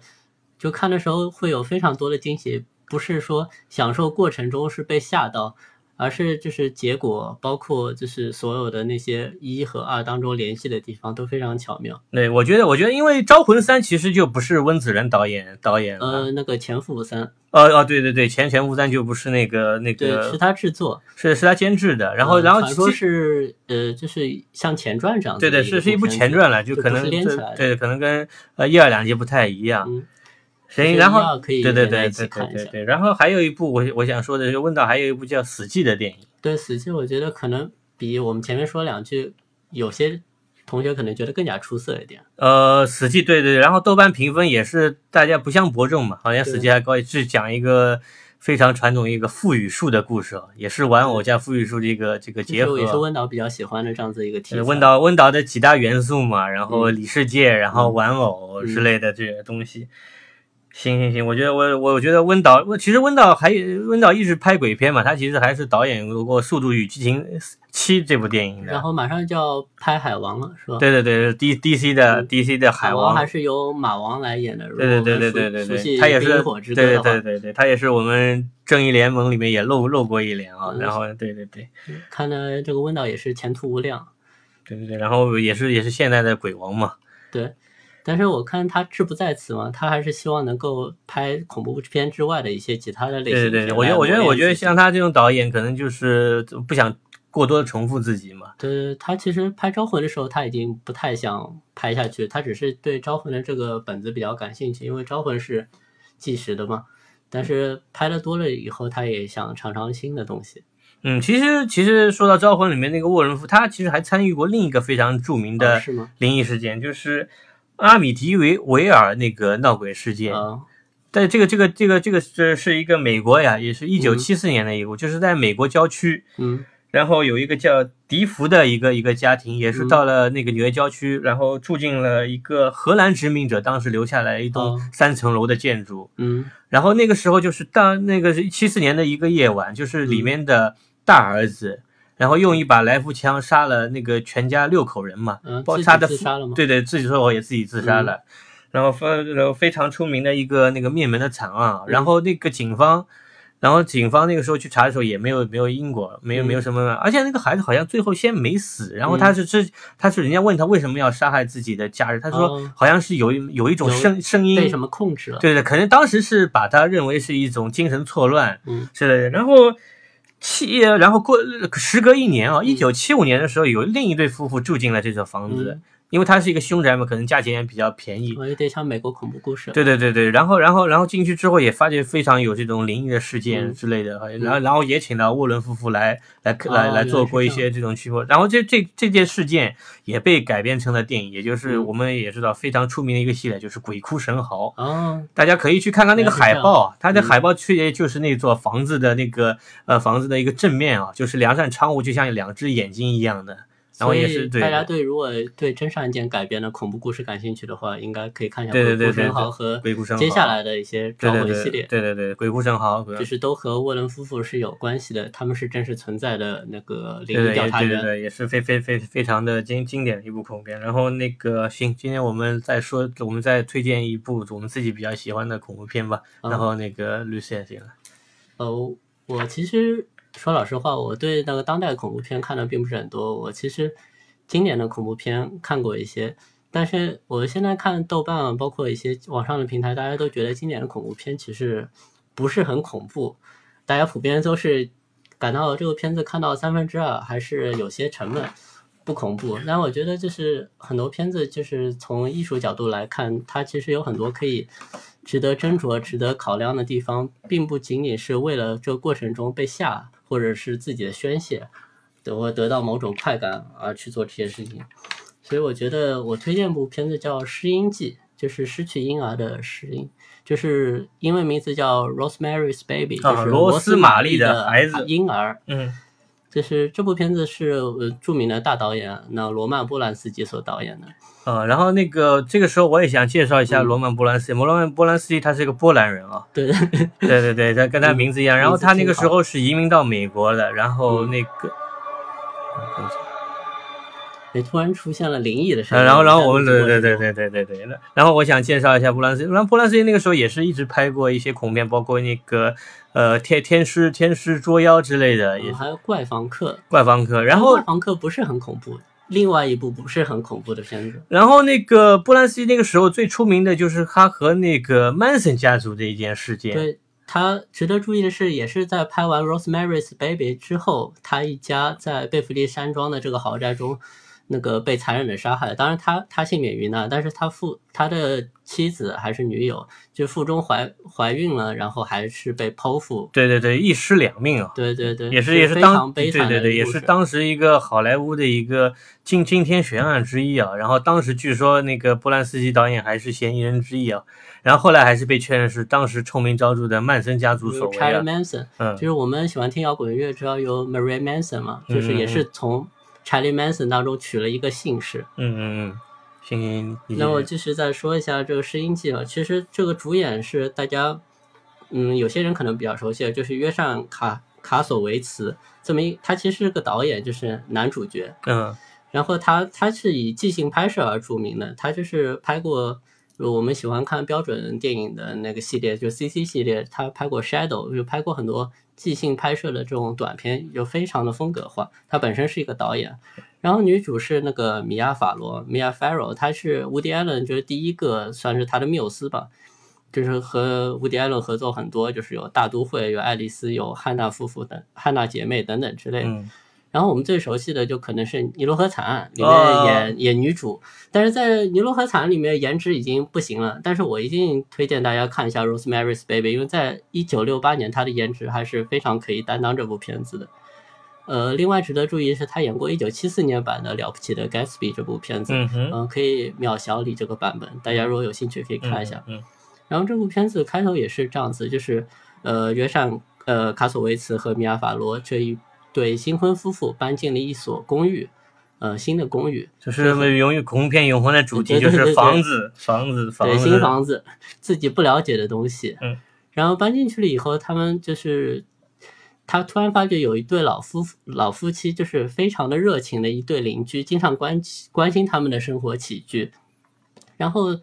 就看的时候会有非常多的惊喜，不是说享受过程中是被吓到，而是就是结果，包括就是所有的那些一和二当中联系的地方都非常巧妙。
对，我觉得我觉得因为《招魂三》其实就不是温子仁导演导演了，
呃，那个前夫三，
哦哦，对对对，前前夫三就不是那个那个
对，
个
是他制作，
是是他监制的，然后
呃
然后
传说是呃，就是像前传这样
对对是是一部前传了，就可能这
连起来的
对可能跟呃一二两集不太一样。
嗯，
行，然后
可以
对对对对然后还有一部我我想说的是温导还有一部叫《死寂》的电影。
对《死寂》，我觉得可能比我们前面说两句，有些同学可能觉得更加出色一点。
呃，死寂对对，然后豆瓣评分也是大家不相伯仲嘛，好像死寂还高，是讲一个非常传统一个腹语术的故事，也是玩偶加腹语术这个这个结合，
也是温导比较喜欢的这样子一个题材。
温导温导的几大元素嘛，然后里世界，然后玩偶之类的这些东西。行行行，我觉得我我觉得温导，其实温导还温导一直拍鬼片嘛，他其实还是导演过《速度与激情七》这部电影的。
然后马上就要拍海王了，是吧？
对对对，D D C 的 D C 的
海
王
还是由马王来演的。
对对对对对对对，他也是对对对对对，他也是我们正义联盟里面也露露过一脸啊。然后对对对，
看来这个温导也是前途无量。
对对对，然后也是也是现在的鬼王嘛。
对。但是我看他志不在此嘛，他还是希望能够拍恐怖片之外的一些其他的类型。
对对对，我觉得我觉得我觉得像他这种导演，可能就是不想过多的重复自己嘛。
对，他其实拍《招魂》的时候，他已经不太想拍下去，他只是对《招魂》的这个本子比较感兴趣，因为《招魂》是计时的嘛。但是拍的多了以后，他也想尝尝新的东西。
嗯，其实其实说到《招魂》里面那个沃伦夫，他其实还参与过另一个非常著名的灵异事件，就是。阿米迪维维尔那个闹鬼事件，在这个这个这个这个是是一个美国呀，也是一九七四年的一个，就是在美国郊区，
嗯，
然后有一个叫迪福的一个一个家庭，也是到了那个纽约郊区，然后住进了一个荷兰殖民者当时留下来一栋三层楼的建筑，
嗯，
然后那个时候就是当那个是七四年的一个夜晚，就是里面的大儿子。然后用一把来福枪杀了那个全家六口人嘛，嗯包杀的对对，自己说我也自己自杀了，然后非然后非常出名的一个那个灭门的惨案，然后那个警方，然后警方那个时候去查的时候也没有没有因果，没有没有什么，而且那个孩子好像最后先没死，然后他是这他是人家问他为什么要杀害自己的家人，他说好像是有有一种声声音
被什么控制了，
对对，可能当时是把他认为是一种精神错乱，
嗯，
之类的，然后。七，然后过时隔一年啊，一九七五年的时候，有另一对夫妇住进了这座房子。因为它是一个凶宅嘛，可能价钱也比较便宜，
有点像美国恐怖故事。
对对对对，然后然后然后进去之后也发觉非常有这种灵异的事件之类的，然后然后也请到沃伦夫妇来来来来做过一些这种驱魔，然后这这这件事件也被改编成了电影，也就是我们也知道非常出名的一个系列，就是《鬼哭神嚎》
啊，
大家可以去看看那个海报，它的海报确就是那座房子的那个呃房子的一个正面啊，就是两扇窗户就像两只眼睛一样的。然后也是
大家对如果对真实案件改编的恐怖故事感兴趣的话，应该可以看一下《
鬼
哭神嚎》和接下来的一些招魂系列。
对对对，《鬼哭神嚎》
就是都和沃伦夫妇是有关系的，他们是真实存在的那个灵异调查员。
对对对，也是非非非非常的经经典的一部恐怖片。然后那个行，今天我们再说，我们再推荐一部我们自己比较喜欢的恐怖片吧。然后那个律师也行了。
呃，我其实。说老实话，我对那个当代恐怖片看的并不是很多。我其实经典的恐怖片看过一些，但是我现在看豆瓣，包括一些网上的平台，大家都觉得经典的恐怖片其实不是很恐怖。大家普遍都是感到这个片子看到三分之二还是有些沉闷，不恐怖。但我觉得就是很多片子就是从艺术角度来看，它其实有很多可以值得斟酌、值得考量的地方，并不仅仅是为了这个过程中被吓。或者是自己的宣泄，得或得到某种快感而去做这些事情，所以我觉得我推荐部片子叫《失音记》，就是失去婴儿的失音，就是英文名字叫《Rosemary's Baby》，就是罗斯玛丽的
孩子
婴儿。
嗯。
就是这部片子是呃著名的大导演那罗曼波兰斯基所导演的，
呃，然后那个这个时候我也想介绍一下罗曼波兰斯基，罗曼波兰斯基他是一个波兰人啊，
对。
对对对，他跟他名字一样，然后他那个时候是移民到美国的，然后那个。
突然出现了灵异的声音，
然后，然后我们对对对对对对对然后我想介绍一下布兰斯，然后布兰斯基那个时候也是一直拍过一些恐怖片，包括那个呃天天师天师捉妖之类的，也
还有怪房客，
怪房客，然后
怪房客不是很恐怖，另外一部不是很恐怖的片子。
然后那个布兰斯基那个时候最出名的就是他和那个曼森家族的一件事件。
对他值得注意的是，也是在拍完《Rosemary's Baby》之后，他一家在贝弗利山庄的这个豪宅中。那个被残忍的杀害。当然他他幸免于难，但是他父他的妻子还是女友，就腹中怀怀孕了，然后还是被剖腹。
对对对，一尸两命啊！
对对对，
也
是
也是当对对对，也是当时一个好莱坞的一个惊惊天悬案之一啊。然后当时据说那个波兰斯基导演还是嫌疑人之一啊。然后后来还是被确认是当时臭名昭著的曼森家族所为
Charlie
啊。
Manson，
嗯
就是我们喜欢听摇滚乐，知道有 Marie Manson 嘛，
嗯
就是也是从 Charlie Manson 当中取了一个姓氏。
嗯嗯嗯，行
那我
继续
再说一下这个《试音记》啊，其实这个主演是大家，嗯，有些人可能比较熟悉的，就是约上卡卡索维茨这么一，他其实是个导演，就是男主角。
嗯
然后他他是以即兴拍摄而著名的，他就是拍过呃就我们喜欢看标准电影的那个系列，就 CC 系列，他拍过 Shadow，就拍过很多即兴拍摄的这种短片，就非常的风格化。他本身是一个导演，然后女主是那个米娅法罗，米娅 Farrow，她是 Woody Allen 就是第一个算是他的缪斯吧。就是和 Woody Allen 合作很多，就是有大都会、有爱丽丝、有汉娜夫妇等、汉娜姐妹等等之类的。然后我们最熟悉的就可能是《尼罗河惨案》里
哦
面演、演女主，但是在《尼罗河惨案》里面颜值已经不行了。但是我一定推荐大家看一下《Rosemary's Baby》，因为在一九六八年她的颜值还是非常可以担当这部片子的。呃，另外值得注意的是，她演过一九七四年版的《了不起的 Gatsby》这部片子，
嗯、
可以秒小李这个版本，大家如果有兴趣可以看一下。
嗯
然后这部片子开头也是这样子，就是呃，约善呃卡索维茨和米亚法罗这一对新婚夫妇搬进了一所公寓，呃，新的公寓，
就是永远恐怖片永恒的主题就是房子，房子，房
对，新房子，自己不了解的东西。
嗯，
然后搬进去了以后，他们就是他突然发觉有一对老夫老夫妻，就是非常的热情的一对邻居，经常关关心他们的生活起居。然后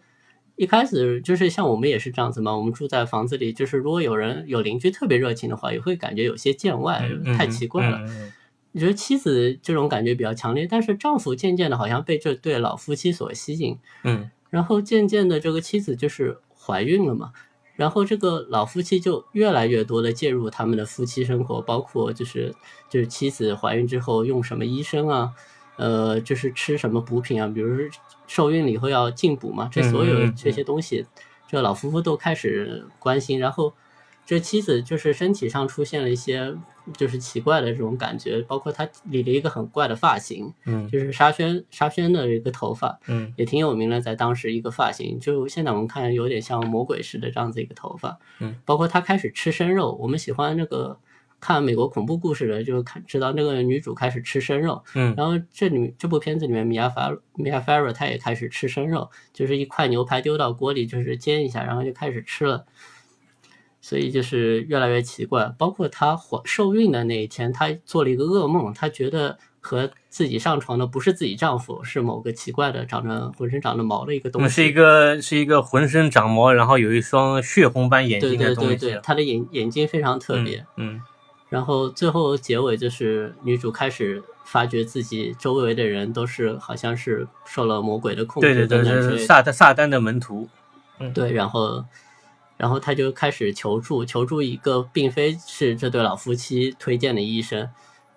一开始就是像我们也是这样子嘛，我们住在房子里，就是如果有人有邻居特别热情的话，也会感觉有些见外，
嗯
太奇怪了。你觉得妻子这种感觉比较强烈，但是丈夫渐渐的好像被这对老夫妻所吸引，
嗯
然后渐渐的这个妻子就是怀孕了嘛，然后这个老夫妻就越来越多的介入他们的夫妻生活，包括就是就是妻子怀孕之后用什么医生啊，呃，就是吃什么补品啊，比如说受孕了以后要进补嘛，这所有这些东西，这老夫妇都开始关心，然后这妻子就是身体上出现了一些就是奇怪的这种感觉，包括她理了一个很怪的发型，
嗯。
就是沙宣沙宣的一个头发，
嗯
也挺有名的，在当时一个发型，就现在我们看有点像魔鬼似的这样子一个头发，
嗯，
包括她开始吃生肉，我们喜欢那个看美国恐怖故事的，就看知道那个女主开始吃生肉，
嗯
然后这里这部片子里面米娅法米娅 Farrow 她也开始吃生肉，就是一块牛排丢到锅里，就是煎一下，然后就开始吃了。所以就是越来越奇怪，包括她怀受孕的那一天，她做了一个噩梦，她觉得和自己上床的不是自己丈夫，是某个奇怪的长着浑身长着毛的一个东西。
那是一个是一个浑身长毛，然后有一双血红般眼睛的东西。
对对对，她的眼眼睛非常特别。
嗯
然后最后结尾就是女主开始发觉自己周围的人都是好像是受了魔鬼的控制
对对对，这是
等等之类的
撒旦撒旦的门徒。
对，然后，然后他就开始求助，求助一个并非是这对老夫妻推荐的医生，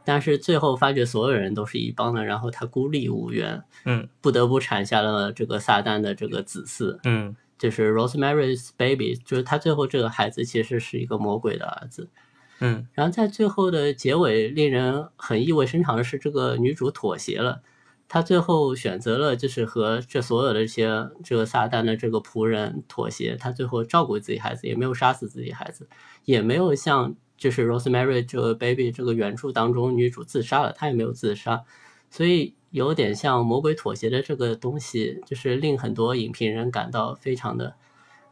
但是最后发觉所有人都是一帮的，然后他孤立无援，
嗯
不得不产下了这个撒旦的这个子嗣，
嗯
就是 Rosemary's Baby，就是他最后这个孩子其实是一个魔鬼的儿子。
嗯
然后在最后的结尾，令人很意味深长的是，这个女主妥协了。她最后选择了，就是和这所有的这些这个撒旦的这个仆人妥协。她最后照顾自己孩子，也没有杀死自己孩子，也没有像就是 Rosemary 这个 baby 这个原著当中女主自杀了，她也没有自杀，所以有点像魔鬼妥协的这个东西，就是令很多影评人感到非常的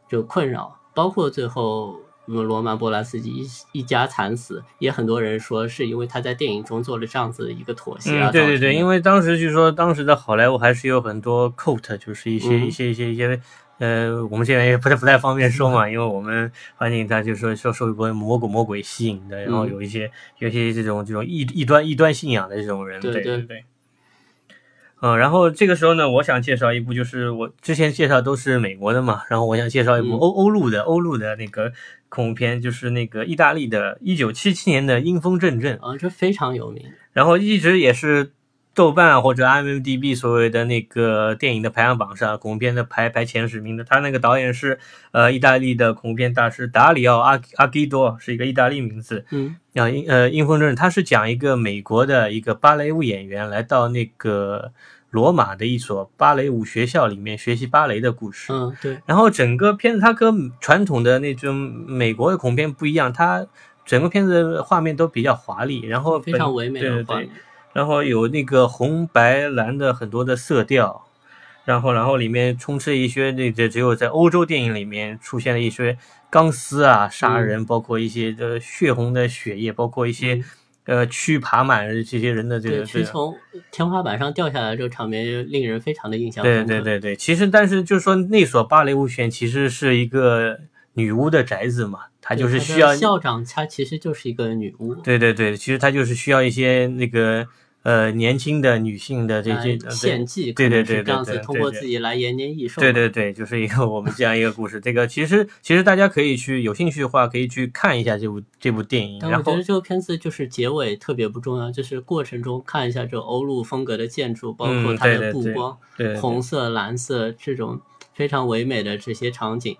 就困扰，包括最后。嗯，罗曼·波兰斯基一一家惨死，也很多人说是因为他在电影中做了这样子一个妥协啊。
嗯，对对对，因
为
为当时据说当时的好莱坞还是有很多 cult，就是一些、
嗯
一些一些一些。呃，我们现在也不太不太方便说嘛，因为我们环境它就是说受受一波魔鬼魔鬼吸引的，然后
嗯
有一些有一些这种这种异异端异端信仰的这种人，
对对
对对。嗯，然后这个时候呢，我想介绍一部，就是我之前介绍都是美国的嘛，然后我想介绍一部
嗯
欧欧陆的欧陆的那个恐怖片，就是那个意大利的1977年的《阴风阵阵》，
啊，这非常有名。
然后一直也是豆瓣或者 IMDB 所谓的那个电影的排行榜上，恐怖片的排排前十名的。他那个导演是呃意大利的恐怖片大师达里奥阿阿基多，是一个意大利名字。
嗯
啊，阴呃阴风阵，他是讲一个美国的一个芭蕾舞演员来到那个罗马的一所芭蕾舞学校里面学习芭蕾的故事。
嗯，对，
然后整个片子它跟传统的那种美国的恐怖片不一样，它整个片子的画面都比较华丽，然后
非常唯美
对对对。然后有那个红白蓝的很多的色调，然后然后里面充斥一些那个只有在欧洲电影里面出现了一些钢丝啊、杀人，包括一些呃血红的血液，包括一些、呃蛆爬满这些人的这，个这个。
蛆从天花板上掉下来这个场面，就令人非常的印象
对
深刻。
对对对，其实但是就是说那所芭蕾舞学院其实是一个女巫的宅子嘛，它，就是需要
校长，她其实就是一个女巫。
对对对，其实她就是需要一些那个呃年轻的女性的这些
献祭，
对对对
这样子，通过自己来延年益寿。
对对对，就是一个我们这样一个故事。这个其实其实大家可以去有兴趣的话，可以去看一下这部这部电影。
但我觉得这个片子就是结尾特别不重要，就是过程中看一下这种欧陆风格的建筑，包括
嗯
它的布光，红色、蓝色这种非常唯美的这些场景，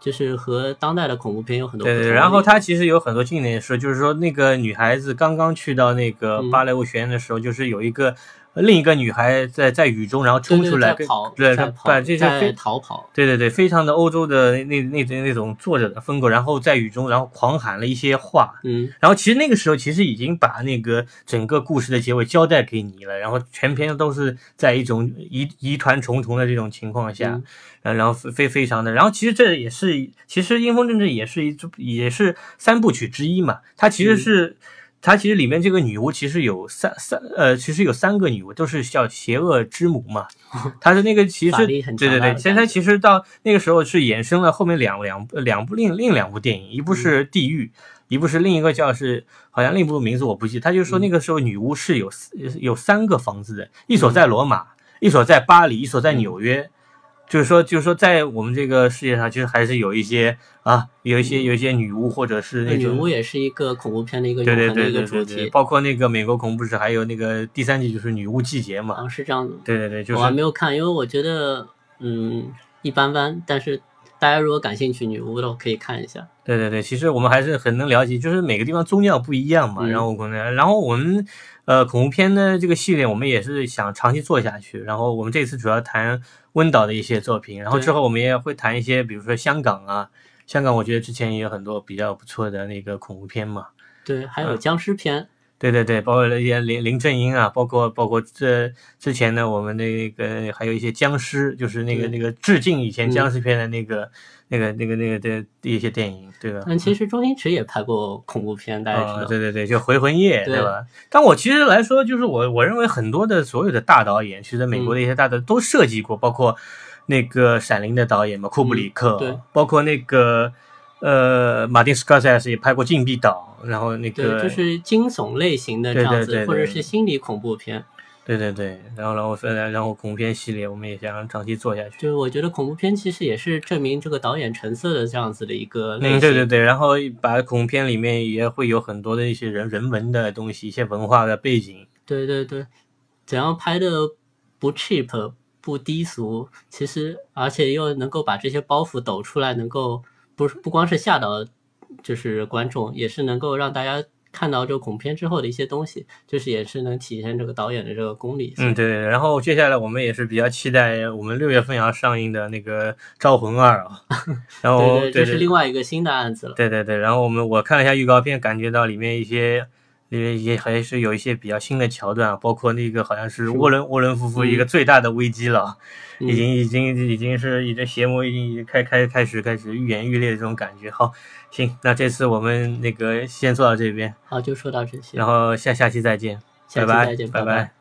就是和当代的恐怖片有很多不
对对，
同
然后
地方
它其实有很多经典的事，就是说那个女孩子刚刚去到那个
嗯。
芭蕾舞学院的时候，就是有一个另一个女孩在在雨中，然后冲出来
跑，
对
她跑，
把这些
在
非
逃跑。
对对对，非常的欧洲的那那那那种作者的风格，然后在雨中，然后狂喊了一些话，
嗯，
然后其实那个时候其实已经把那个整个故事的结尾交代给你了，然后全篇都是在一种疑疑团重重的这种情况下，然后非非非常的，然后其实这也是，其实《阴风阵阵》也是一也是三部曲之一嘛，它其实
嗯
是。它其实里面这个女巫其实有三三呃，其实有三个女巫，都是叫邪恶之母嘛。她是那个其实对对对，
现在
其实它其实到那个时候是衍生了后面两两两部另另两部电影，一部是
嗯《
地狱》，一部是另一个叫是好像另一部名字我不记，他就说
嗯
那个时候女巫是有四有三个房子的，一所在罗马，一所在巴黎，一所在纽约。就是说，就是说，在我们这个世界上，其实还是有一些啊，有一些有一些女巫，或者是那种
女巫也是一个恐怖片的一个
对对
永恒的一个主题。
包括那个美国恐怖史，还有那个第三季就是女巫季节嘛，
啊，是这样的。
对对对，就是
我还没有看，因为我觉得嗯一般般，但是大家如果感兴趣女巫的话，可以看一下。
对对对，其实我们还是很能了解，就是每个地方宗教不一样嘛。
嗯
然后可能，然后我们呃恐怖片的这个系列，我们也是想长期做下去。然后我们这次主要谈温导的一些作品，然后之后我们也会谈一些，比如说香港啊，香港我觉得之前也有很多比较不错的那个恐怖片嘛。
对，还有
嗯
僵尸片，
对对对，包括那些林林正英啊，包括包括这之前呢，我们那个还有一些僵尸，就是那个那个致敬以前
嗯
僵尸片的那个、那个那个那个的一些电影，对吧？
但其实周星驰也拍过恐怖片，大家知
啊、
道。
对对对，就《回魂夜》，
对
对吧？但我其实来说，就是我我认为很多的所有的大导演，其实美国的一些大导演都设计过，包括那个《闪灵》的导演嘛，库布里克，
嗯对
包括那个呃马丁斯科塞斯也拍过《禁闭岛》，然后那
对，
个
就是惊悚类型的这样子，或者是心理恐怖片。
对对对，然后然后分然后恐怖片系列，我们也想长期做下去。
就是我觉得恐怖片其实也是证明这个导演成色的这样子的一个类型。
嗯，对对对，然后把恐怖片里面也会有很多的一些人人文的东西，一些文化的背景。
对对对，怎样拍的不 cheap 不低俗，其实而且又能够把这些包袱抖出来，能够不是不光是吓到就是观众，也是能够让大家看到这个恐怖片之后的一些东西，就是也是能体现这个导演的这个功力。
嗯，对。然后接下来我们也是比较期待我们六月份要上映的那个《招魂二》啊。然后
对对，这是另外一个新的案子了。
对对对，然后我们我看了一下预告片，感觉到里面一些。里面也还是有一些比较新的桥段啊，包括那个好像是沃伦沃伦夫妇一个最大的危机了，
嗯。
已经已经已经是已经邪魔已经已经开开开始开始愈演愈烈的这种感觉。好，行，那这次我们那个先做到这边，
好，就说到这些，
然后下下期再见，拜拜
下期再见，拜。
拜拜